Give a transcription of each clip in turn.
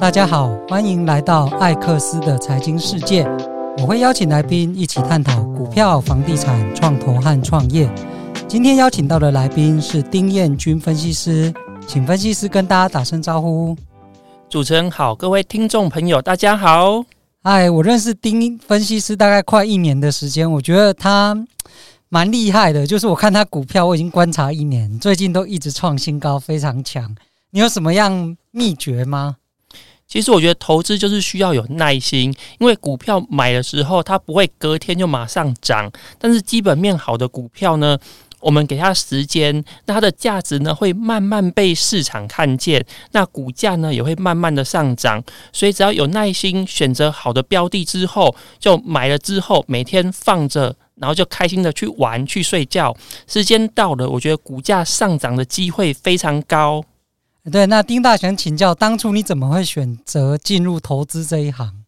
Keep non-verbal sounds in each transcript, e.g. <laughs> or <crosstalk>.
大家好，欢迎来到艾克斯的财经世界。我会邀请来宾一起探讨股票、房地产、创投和创业。今天邀请到的来宾是丁彦君分析师，请分析师跟大家打声招呼。主持人好，各位听众朋友，大家好。嗨，我认识丁分析师大概快一年的时间，我觉得他蛮厉害的。就是我看他股票，我已经观察一年，最近都一直创新高，非常强。你有什么样秘诀吗？其实我觉得投资就是需要有耐心，因为股票买的时候它不会隔天就马上涨，但是基本面好的股票呢，我们给它时间，那它的价值呢会慢慢被市场看见，那股价呢也会慢慢的上涨。所以只要有耐心，选择好的标的之后，就买了之后每天放着，然后就开心的去玩去睡觉。时间到了，我觉得股价上涨的机会非常高。对，那丁大想请教，当初你怎么会选择进入投资这一行？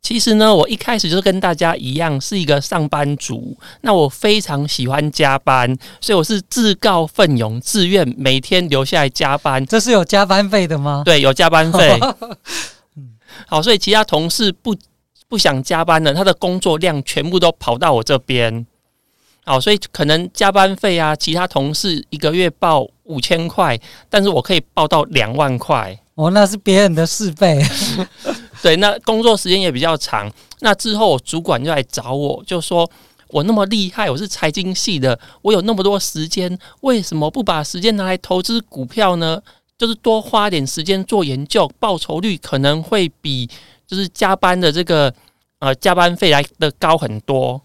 其实呢，我一开始就是跟大家一样，是一个上班族。那我非常喜欢加班，所以我是自告奋勇、自愿每天留下来加班。这是有加班费的吗？对，有加班费。<laughs> 好，所以其他同事不不想加班的，他的工作量全部都跑到我这边。好，所以可能加班费啊，其他同事一个月报五千块，但是我可以报到两万块。哦，那是别人的四倍。<laughs> 对，那工作时间也比较长。那之后，我主管就来找我，就说我那么厉害，我是财经系的，我有那么多时间，为什么不把时间拿来投资股票呢？就是多花点时间做研究，报酬率可能会比就是加班的这个呃加班费来的高很多。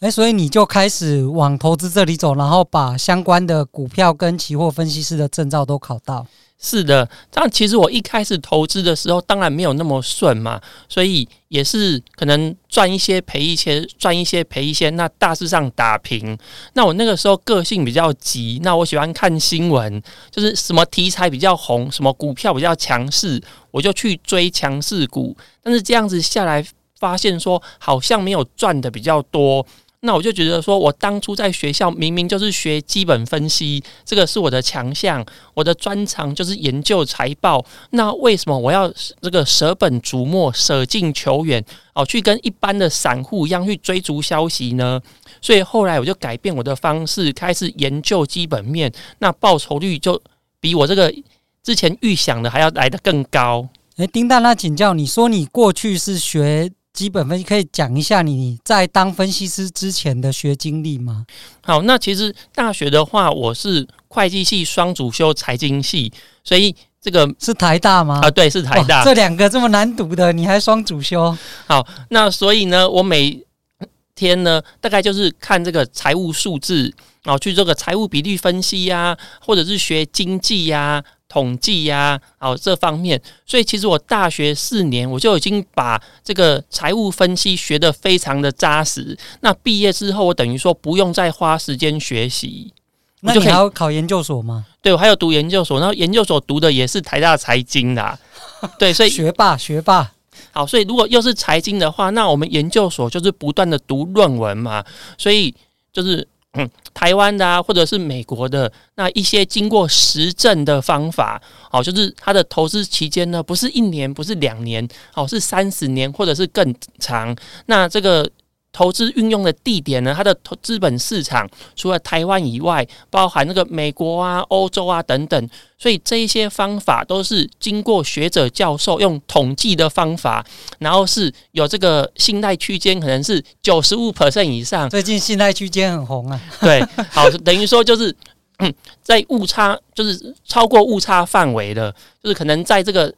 诶，所以你就开始往投资这里走，然后把相关的股票跟期货分析师的证照都考到。是的，但其实我一开始投资的时候，当然没有那么顺嘛，所以也是可能赚一些赔一些，赚一些赔一些。那大致上打平。那我那个时候个性比较急，那我喜欢看新闻，就是什么题材比较红，什么股票比较强势，我就去追强势股。但是这样子下来，发现说好像没有赚的比较多。那我就觉得说，我当初在学校明明就是学基本分析，这个是我的强项，我的专长就是研究财报。那为什么我要这个舍本逐末、舍近求远哦，去跟一般的散户一样去追逐消息呢？所以后来我就改变我的方式，开始研究基本面，那报酬率就比我这个之前预想的还要来得更高。诶，丁大，那请教你说，你过去是学？基本分析可以讲一下你在当分析师之前的学经历吗？好，那其实大学的话，我是会计系双主修财经系，所以这个是台大吗？啊，对，是台大。这两个这么难读的，你还双主修？好，那所以呢，我每天呢，大概就是看这个财务数字，然后去做个财务比率分析呀，或者是学经济呀。统计呀，哦，这方面，所以其实我大学四年我就已经把这个财务分析学得非常的扎实。那毕业之后，我等于说不用再花时间学习。那你还要考研究所吗？对，我还有读研究所，然后研究所读的也是台大财经的。对，所以 <laughs> 学霸学霸。好，所以如果又是财经的话，那我们研究所就是不断的读论文嘛，所以就是。台湾的啊，或者是美国的那一些经过实证的方法，哦，就是它的投资期间呢，不是一年，不是两年，哦，是三十年，或者是更长。那这个。投资运用的地点呢？它的投资本市场除了台湾以外，包含那个美国啊、欧洲啊等等，所以这一些方法都是经过学者教授用统计的方法，然后是有这个信贷区间，可能是九十五 percent 以上。最近信贷区间很红啊。对，好，等于说就是在误差，就是超过误差范围的，就是可能在这个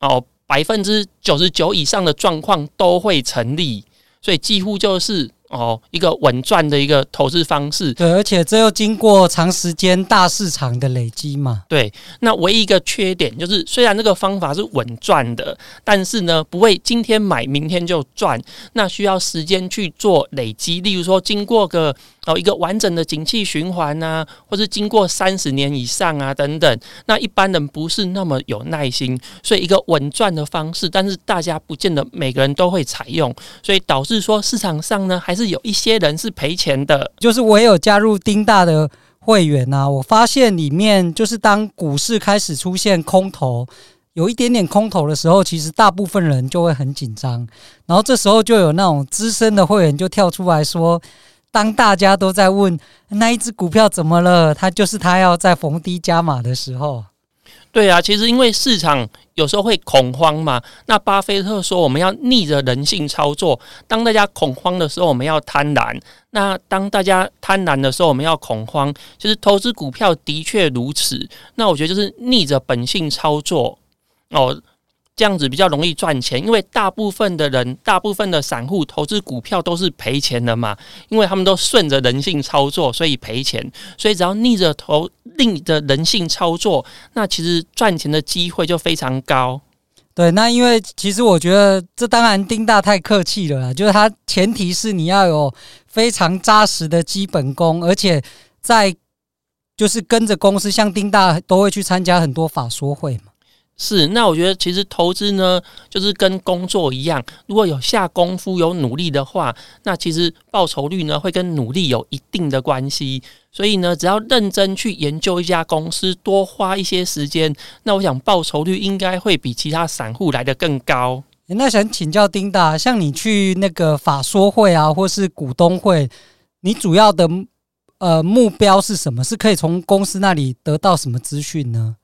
哦百分之九十九以上的状况都会成立。所以几乎就是哦一个稳赚的一个投资方式，对，而且这又经过长时间大市场的累积嘛。对，那唯一一个缺点就是，虽然这个方法是稳赚的，但是呢不会今天买明天就赚，那需要时间去做累积。例如说，经过个。哦，一个完整的景气循环呐、啊，或是经过三十年以上啊，等等，那一般人不是那么有耐心，所以一个稳赚的方式，但是大家不见得每个人都会采用，所以导致说市场上呢，还是是有一些人是赔钱的。就是我也有加入丁大的会员、啊，我发现里面就是当股市开始出现空头。有一点点空头的时候，其实大部分人就会很紧张，然后这时候就有那种资深的会员就跳出来说，当大家都在问那一只股票怎么了，他就是他要在逢低加码的时候。对啊，其实因为市场有时候会恐慌嘛。那巴菲特说，我们要逆着人性操作。当大家恐慌的时候，我们要贪婪；那当大家贪婪的时候，我们要恐慌。其实投资股票的确如此。那我觉得就是逆着本性操作哦。这样子比较容易赚钱，因为大部分的人、大部分的散户投资股票都是赔钱的嘛，因为他们都顺着人性操作，所以赔钱。所以只要逆着投、逆着人性操作，那其实赚钱的机会就非常高。对，那因为其实我觉得这当然丁大太客气了啦，就是他前提是你要有非常扎实的基本功，而且在就是跟着公司，像丁大都会去参加很多法说会嘛。是，那我觉得其实投资呢，就是跟工作一样，如果有下功夫、有努力的话，那其实报酬率呢会跟努力有一定的关系。所以呢，只要认真去研究一家公司，多花一些时间，那我想报酬率应该会比其他散户来得更高。那想请教丁大，像你去那个法说会啊，或是股东会，你主要的呃目标是什么？是可以从公司那里得到什么资讯呢？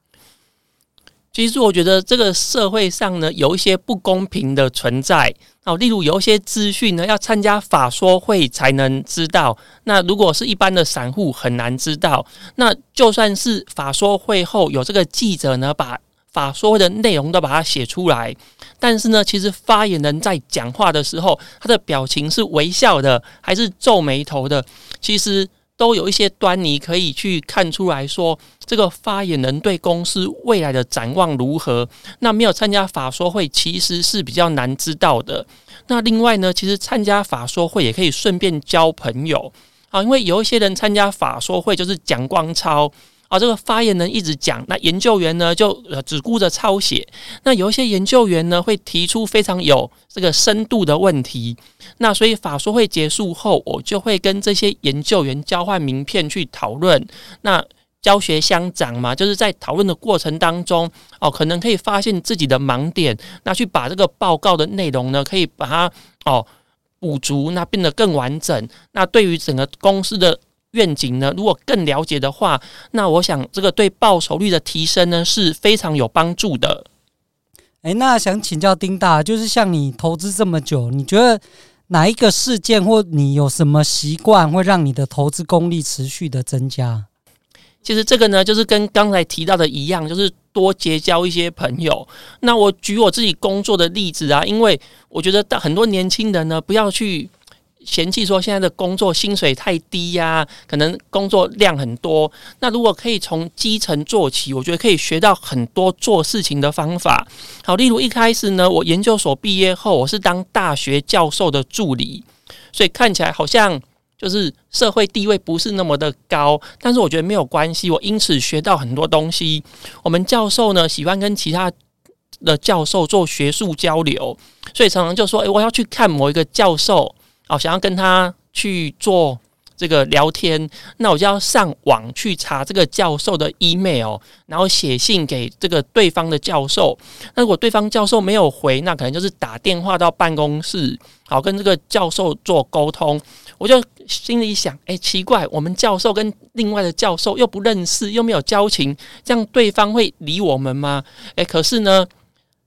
其实我觉得这个社会上呢，有一些不公平的存在哦，例如有一些资讯呢，要参加法说会才能知道。那如果是一般的散户很难知道。那就算是法说会后有这个记者呢，把法说会的内容都把它写出来，但是呢，其实发言人在讲话的时候，他的表情是微笑的，还是皱眉头的？其实。都有一些端倪可以去看出来说，这个发言人对公司未来的展望如何？那没有参加法说会，其实是比较难知道的。那另外呢，其实参加法说会也可以顺便交朋友啊，因为有一些人参加法说会就是讲光超。啊，这个发言人一直讲，那研究员呢就呃只顾着抄写。那有一些研究员呢会提出非常有这个深度的问题。那所以法说会结束后，我就会跟这些研究员交换名片去讨论。那教学相长嘛，就是在讨论的过程当中，哦，可能可以发现自己的盲点，那去把这个报告的内容呢，可以把它哦补足，那变得更完整。那对于整个公司的。愿景呢？如果更了解的话，那我想这个对报酬率的提升呢是非常有帮助的。诶，那想请教丁大，就是像你投资这么久，你觉得哪一个事件或你有什么习惯会让你的投资功力持续的增加？其实这个呢，就是跟刚才提到的一样，就是多结交一些朋友。那我举我自己工作的例子啊，因为我觉得很多年轻人呢，不要去。嫌弃说现在的工作薪水太低呀，可能工作量很多。那如果可以从基层做起，我觉得可以学到很多做事情的方法。好，例如一开始呢，我研究所毕业后，我是当大学教授的助理，所以看起来好像就是社会地位不是那么的高，但是我觉得没有关系，我因此学到很多东西。我们教授呢，喜欢跟其他的教授做学术交流，所以常常就说：“诶，我要去看某一个教授。”哦，想要跟他去做这个聊天，那我就要上网去查这个教授的 email，然后写信给这个对方的教授。那如果对方教授没有回，那可能就是打电话到办公室，好跟这个教授做沟通。我就心里想，哎，奇怪，我们教授跟另外的教授又不认识，又没有交情，这样对方会理我们吗？哎，可是呢，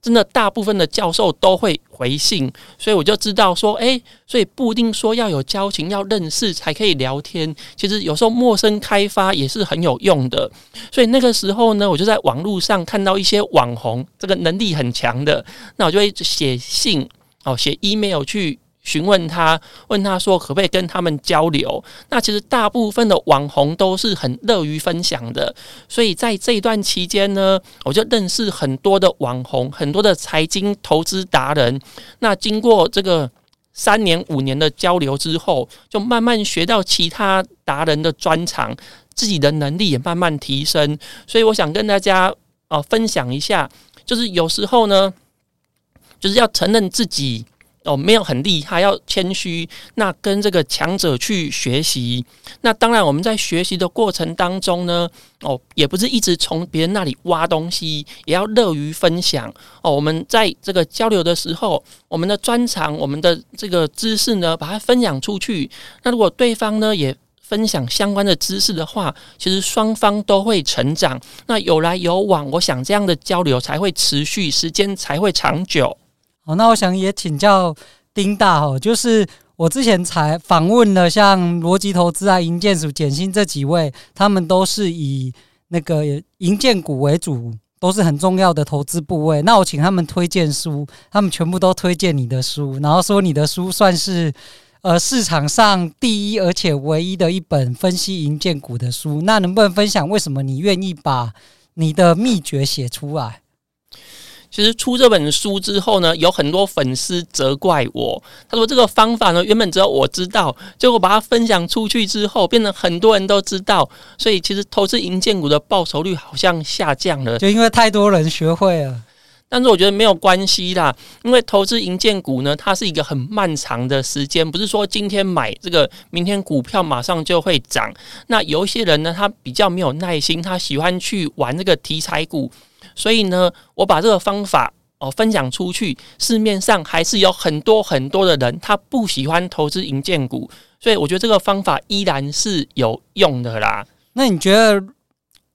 真的，大部分的教授都会回信，所以我就知道说，诶，所以不一定说要有交情、要认识才可以聊天。其实有时候陌生开发也是很有用的。所以那个时候呢，我就在网络上看到一些网红，这个能力很强的，那我就会写信哦，写 email 去。询问他，问他说可不可以跟他们交流？那其实大部分的网红都是很乐于分享的，所以在这一段期间呢，我就认识很多的网红，很多的财经投资达人。那经过这个三年五年的交流之后，就慢慢学到其他达人的专长，自己的能力也慢慢提升。所以我想跟大家呃分享一下，就是有时候呢，就是要承认自己。哦，没有很厉害，要谦虚。那跟这个强者去学习。那当然，我们在学习的过程当中呢，哦，也不是一直从别人那里挖东西，也要乐于分享。哦，我们在这个交流的时候，我们的专长、我们的这个知识呢，把它分享出去。那如果对方呢，也分享相关的知识的话，其实双方都会成长。那有来有往，我想这样的交流才会持续，时间才会长久。好，那我想也请教丁大哦，就是我之前才访问了像逻辑投资啊、银建署、简新这几位，他们都是以那个银建股为主，都是很重要的投资部位。那我请他们推荐书，他们全部都推荐你的书，然后说你的书算是呃市场上第一而且唯一的一本分析银建股的书。那能不能分享为什么你愿意把你的秘诀写出来？其实出这本书之后呢，有很多粉丝责怪我。他说这个方法呢，原本只有我知道，结果把它分享出去之后，变成很多人都知道。所以其实投资银建股的报酬率好像下降了，就因为太多人学会了。但是我觉得没有关系啦，因为投资银建股呢，它是一个很漫长的时间，不是说今天买这个，明天股票马上就会涨。那有一些人呢，他比较没有耐心，他喜欢去玩这个题材股。所以呢，我把这个方法哦分享出去，市面上还是有很多很多的人，他不喜欢投资银建股，所以我觉得这个方法依然是有用的啦。那你觉得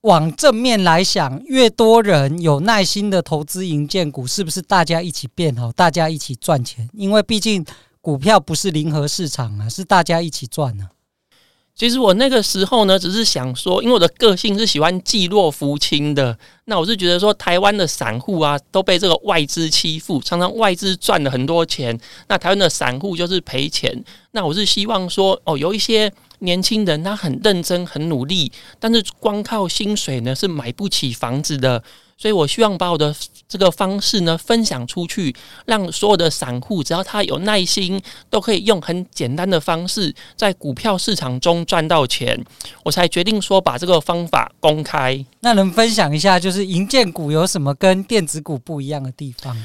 往正面来想，越多人有耐心的投资银建股，是不是大家一起变好，大家一起赚钱？因为毕竟股票不是零和市场啊，是大家一起赚呢。其实我那个时候呢，只是想说，因为我的个性是喜欢济弱扶倾的。那我是觉得说，台湾的散户啊，都被这个外资欺负，常常外资赚了很多钱，那台湾的散户就是赔钱。那我是希望说，哦，有一些年轻人他很认真、很努力，但是光靠薪水呢，是买不起房子的。所以我希望把我的这个方式呢分享出去，让所有的散户只要他有耐心，都可以用很简单的方式在股票市场中赚到钱。我才决定说把这个方法公开。那能分享一下，就是银建股有什么跟电子股不一样的地方？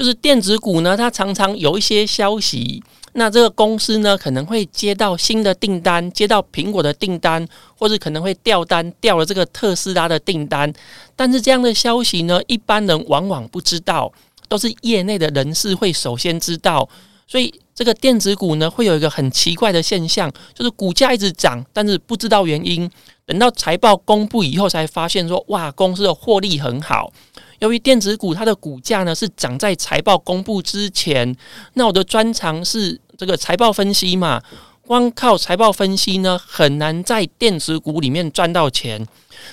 就是电子股呢，它常常有一些消息。那这个公司呢，可能会接到新的订单，接到苹果的订单，或者可能会掉单，掉了这个特斯拉的订单。但是这样的消息呢，一般人往往不知道，都是业内的人士会首先知道。所以这个电子股呢，会有一个很奇怪的现象，就是股价一直涨，但是不知道原因。等到财报公布以后，才发现说，哇，公司的获利很好。由于电子股它的股价呢是涨在财报公布之前，那我的专长是这个财报分析嘛，光靠财报分析呢很难在电子股里面赚到钱。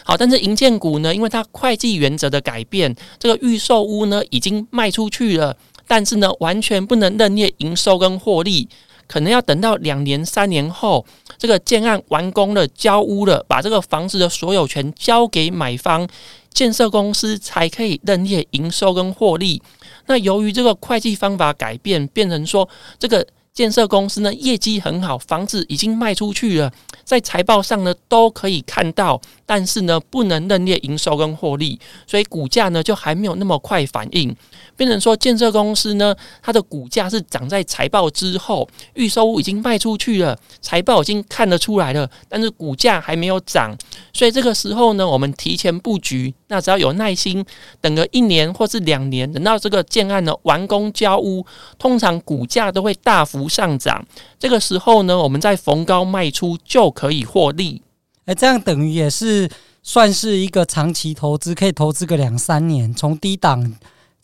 好，但是银建股呢，因为它会计原则的改变，这个预售屋呢已经卖出去了，但是呢完全不能认列营收跟获利，可能要等到两年三年后，这个建案完工了交屋了，把这个房子的所有权交给买方。建设公司才可以认列营收跟获利。那由于这个会计方法改变，变成说这个建设公司呢业绩很好，房子已经卖出去了，在财报上呢都可以看到，但是呢不能认列营收跟获利，所以股价呢就还没有那么快反应。变成说，建设公司呢，它的股价是涨在财报之后，预售屋已经卖出去了，财报已经看得出来了，但是股价还没有涨，所以这个时候呢，我们提前布局，那只要有耐心，等个一年或是两年，等到这个建案呢完工交屋，通常股价都会大幅上涨，这个时候呢，我们在逢高卖出就可以获利。哎，这样等于也是算是一个长期投资，可以投资个两三年，从低档。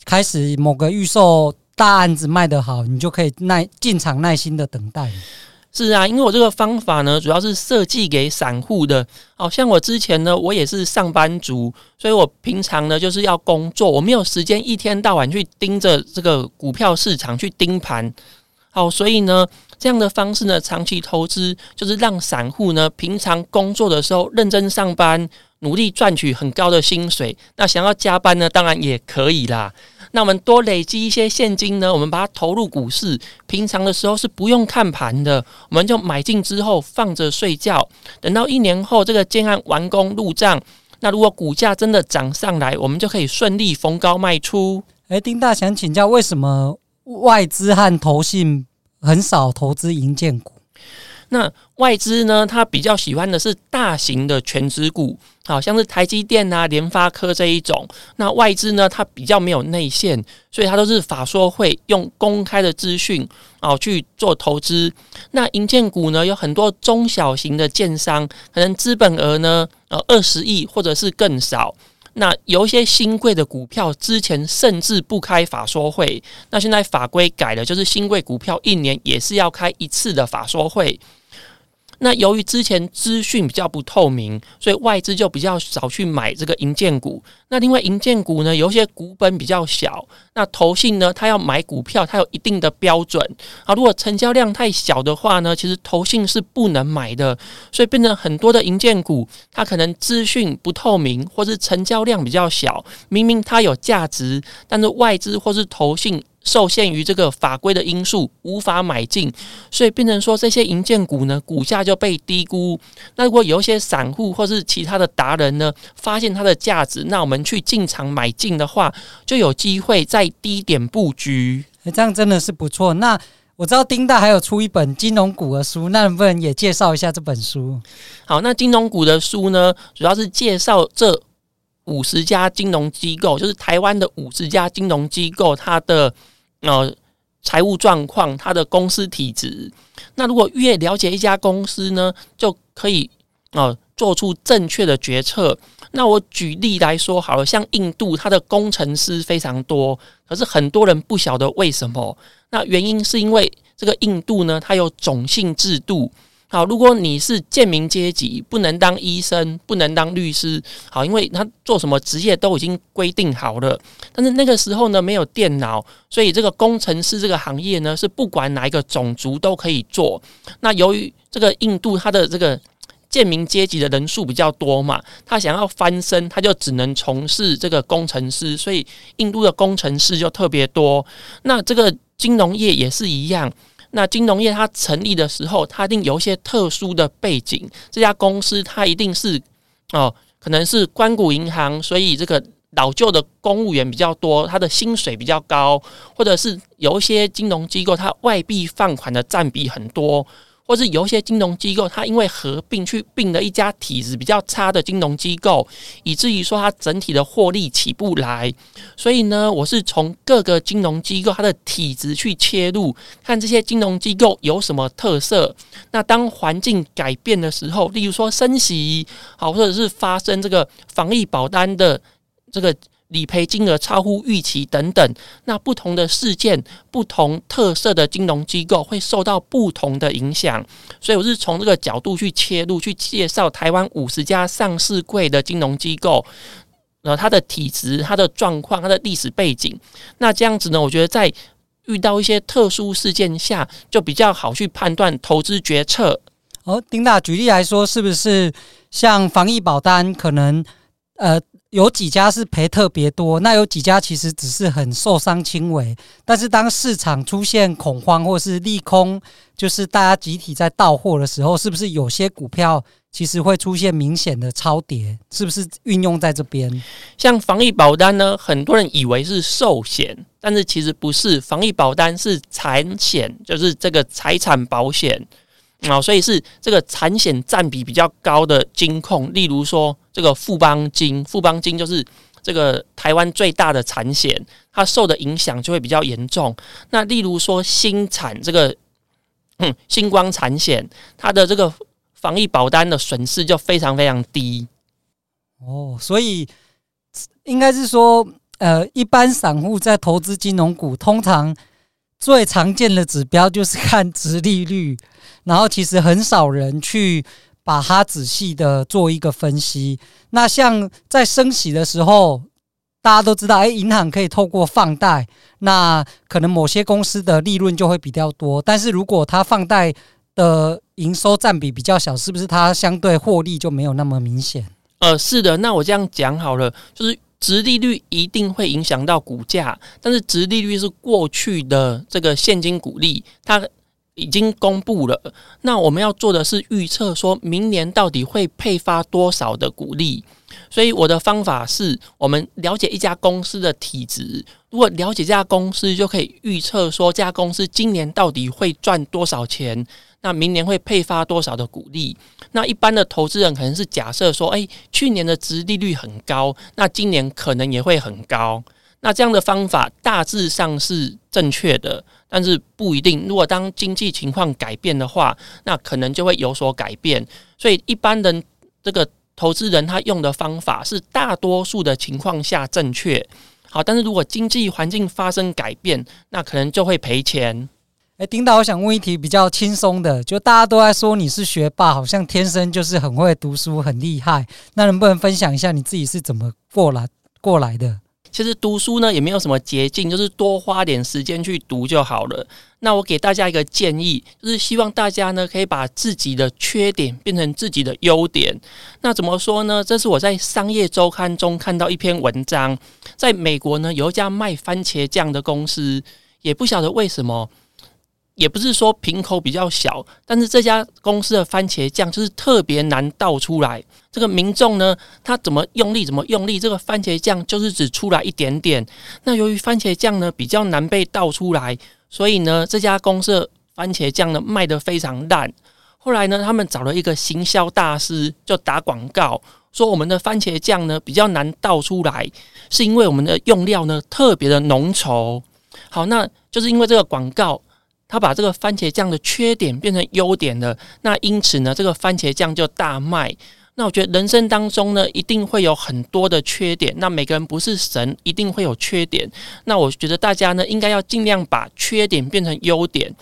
开始某个预售大案子卖得好，你就可以耐进场耐心的等待。是啊，因为我这个方法呢，主要是设计给散户的。好像我之前呢，我也是上班族，所以我平常呢就是要工作，我没有时间一天到晚去盯着这个股票市场去盯盘。好，所以呢，这样的方式呢，长期投资就是让散户呢，平常工作的时候认真上班，努力赚取很高的薪水。那想要加班呢，当然也可以啦。那我们多累积一些现金呢，我们把它投入股市，平常的时候是不用看盘的，我们就买进之后放着睡觉，等到一年后这个建案完工入账，那如果股价真的涨上来，我们就可以顺利逢高卖出。诶，丁大想请教，为什么外资和投信很少投资银建股。那外资呢，他比较喜欢的是大型的权值股，好像是台积电啊、联发科这一种。那外资呢，它比较没有内线，所以它都是法说会用公开的资讯啊去做投资。那银建股呢，有很多中小型的建商，可能资本额呢呃二十亿或者是更少。那有一些新贵的股票，之前甚至不开法说会，那现在法规改了，就是新贵股票一年也是要开一次的法说会。那由于之前资讯比较不透明，所以外资就比较少去买这个银建股。那另外银建股呢，有些股本比较小，那投信呢，它要买股票，它有一定的标准啊。如果成交量太小的话呢，其实投信是不能买的，所以变成很多的银建股，它可能资讯不透明，或是成交量比较小，明明它有价值，但是外资或是投信。受限于这个法规的因素，无法买进，所以变成说这些银建股呢，股价就被低估。那如果有一些散户或是其他的达人呢，发现它的价值，那我们去进场买进的话，就有机会在低点布局。这样真的是不错。那我知道丁大还有出一本金融股的书，那能不能也介绍一下这本书？好，那金融股的书呢，主要是介绍这五十家金融机构，就是台湾的五十家金融机构，它的。呃，财务状况，他的公司体制。那如果越了解一家公司呢，就可以哦做出正确的决策。那我举例来说好了，像印度，它的工程师非常多，可是很多人不晓得为什么。那原因是因为这个印度呢，它有种姓制度。好，如果你是贱民阶级，不能当医生，不能当律师。好，因为他做什么职业都已经规定好了。但是那个时候呢，没有电脑，所以这个工程师这个行业呢，是不管哪一个种族都可以做。那由于这个印度它的这个贱民阶级的人数比较多嘛，他想要翻身，他就只能从事这个工程师，所以印度的工程师就特别多。那这个金融业也是一样。那金融业它成立的时候，它一定有一些特殊的背景。这家公司它一定是哦，可能是关谷银行，所以这个老旧的公务员比较多，它的薪水比较高，或者是有一些金融机构，它外币放款的占比很多。或是有一些金融机构，它因为合并去并了一家体质比较差的金融机构，以至于说它整体的获利起不来。所以呢，我是从各个金融机构它的体质去切入，看这些金融机构有什么特色。那当环境改变的时候，例如说升息，好，或者是发生这个防疫保单的这个。理赔金额超乎预期等等，那不同的事件、不同特色的金融机构会受到不同的影响，所以我是从这个角度去切入，去介绍台湾五十家上市柜的金融机构，呃，它的体质、它的状况、它的历史背景。那这样子呢，我觉得在遇到一些特殊事件下，就比较好去判断投资决策。哦，丁大，举例来说，是不是像防疫保单可能呃？有几家是赔特别多，那有几家其实只是很受伤轻微。但是当市场出现恐慌或是利空，就是大家集体在倒货的时候，是不是有些股票其实会出现明显的超跌？是不是运用在这边？像防疫保单呢，很多人以为是寿险，但是其实不是，防疫保单是产险，就是这个财产保险。啊，所以是这个产险占比比较高的金控，例如说这个富邦金，富邦金就是这个台湾最大的产险，它受的影响就会比较严重。那例如说新产这个，嗯，星光产险，它的这个防疫保单的损失就非常非常低。哦，所以应该是说，呃，一般散户在投资金融股，通常最常见的指标就是看殖利率。然后其实很少人去把它仔细的做一个分析。那像在升息的时候，大家都知道，哎，银行可以透过放贷，那可能某些公司的利润就会比较多。但是如果它放贷的营收占比比较小，是不是它相对获利就没有那么明显？呃，是的。那我这样讲好了，就是殖利率一定会影响到股价，但是殖利率是过去的这个现金股利，它。已经公布了，那我们要做的是预测，说明年到底会配发多少的股利。所以我的方法是，我们了解一家公司的体质，如果了解这家公司，就可以预测说这家公司今年到底会赚多少钱，那明年会配发多少的股利。那一般的投资人可能是假设说，诶，去年的殖利率很高，那今年可能也会很高。那这样的方法大致上是正确的，但是不一定。如果当经济情况改变的话，那可能就会有所改变。所以一般人这个投资人他用的方法是大多数的情况下正确。好，但是如果经济环境发生改变，那可能就会赔钱。诶，丁导，我想问一题比较轻松的，就大家都在说你是学霸，好像天生就是很会读书，很厉害。那能不能分享一下你自己是怎么过来过来的？其实读书呢也没有什么捷径，就是多花点时间去读就好了。那我给大家一个建议，就是希望大家呢可以把自己的缺点变成自己的优点。那怎么说呢？这是我在商业周刊中看到一篇文章，在美国呢有一家卖番茄酱的公司，也不晓得为什么。也不是说瓶口比较小，但是这家公司的番茄酱就是特别难倒出来。这个民众呢，他怎么用力怎么用力，这个番茄酱就是只出来一点点。那由于番茄酱呢比较难被倒出来，所以呢这家公司的番茄酱呢卖得非常烂。后来呢，他们找了一个行销大师，就打广告说我们的番茄酱呢比较难倒出来，是因为我们的用料呢特别的浓稠。好，那就是因为这个广告。他把这个番茄酱的缺点变成优点了，那因此呢，这个番茄酱就大卖。那我觉得人生当中呢，一定会有很多的缺点。那每个人不是神，一定会有缺点。那我觉得大家呢，应该要尽量把缺点变成优点。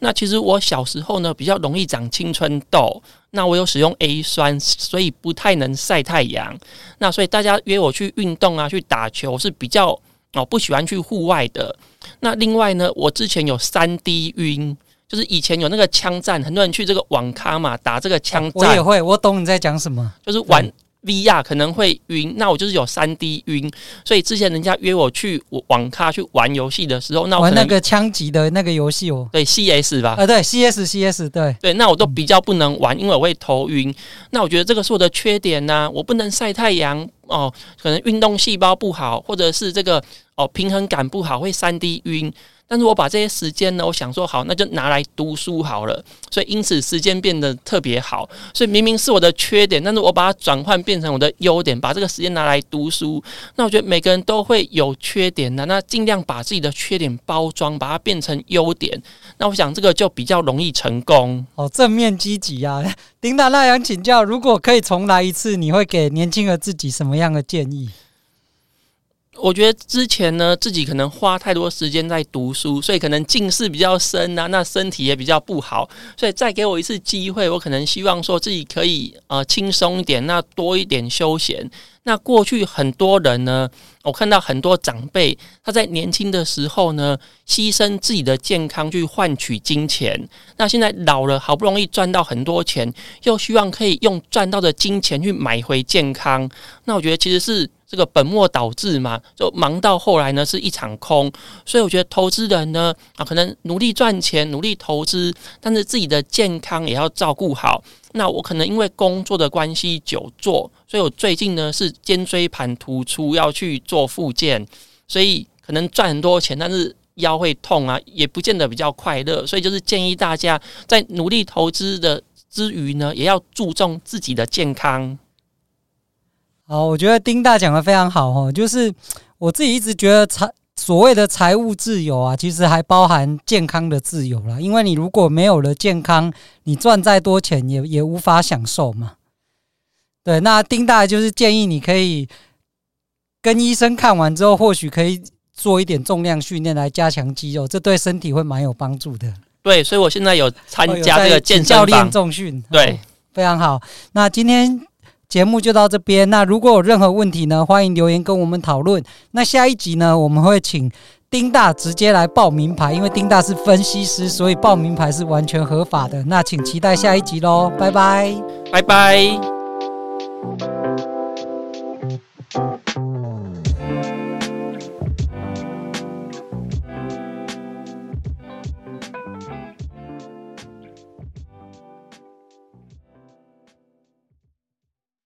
那其实我小时候呢，比较容易长青春痘。那我有使用 A 酸，所以不太能晒太阳。那所以大家约我去运动啊，去打球我是比较。哦，不喜欢去户外的。那另外呢，我之前有三 D 晕，就是以前有那个枪战，很多人去这个网咖嘛，打这个枪战。我也会，我懂你在讲什么，就是玩。VR 可能会晕，那我就是有三 D 晕，所以之前人家约我去网咖去玩游戏的时候，那我玩那个枪击的那个游戏哦，对 CS 吧，啊对 CS CS 对对，那我都比较不能玩，因为我会头晕。那我觉得这个是我的缺点呐、啊，我不能晒太阳哦，可能运动细胞不好，或者是这个哦平衡感不好，会三 D 晕。但是我把这些时间呢，我想说好，那就拿来读书好了。所以因此时间变得特别好。所以明明是我的缺点，但是我把它转换变成我的优点，把这个时间拿来读书。那我觉得每个人都会有缺点的，那尽量把自己的缺点包装，把它变成优点。那我想这个就比较容易成功。哦，正面积极啊！<laughs> 丁达，那想请教，如果可以重来一次，你会给年轻的自己什么样的建议？我觉得之前呢，自己可能花太多时间在读书，所以可能近视比较深啊，那身体也比较不好。所以再给我一次机会，我可能希望说自己可以呃轻松一点，那多一点休闲。那过去很多人呢，我看到很多长辈他在年轻的时候呢，牺牲自己的健康去换取金钱。那现在老了，好不容易赚到很多钱，又希望可以用赚到的金钱去买回健康。那我觉得其实是。这个本末倒置嘛，就忙到后来呢是一场空，所以我觉得投资人呢啊，可能努力赚钱，努力投资，但是自己的健康也要照顾好。那我可能因为工作的关系久坐，所以我最近呢是肩椎盘突出，要去做复健，所以可能赚很多钱，但是腰会痛啊，也不见得比较快乐。所以就是建议大家在努力投资的之余呢，也要注重自己的健康。好，我觉得丁大讲的非常好哦，就是我自己一直觉得财所谓的财务自由啊，其实还包含健康的自由啦。因为你如果没有了健康，你赚再多钱也也无法享受嘛。对，那丁大就是建议你可以跟医生看完之后，或许可以做一点重量训练来加强肌肉，这对身体会蛮有帮助的。对，所以我现在有参加这个健身教练重训，对，非常好。那今天。节目就到这边。那如果有任何问题呢，欢迎留言跟我们讨论。那下一集呢，我们会请丁大直接来报名牌，因为丁大是分析师，所以报名牌是完全合法的。那请期待下一集喽，拜拜，拜拜。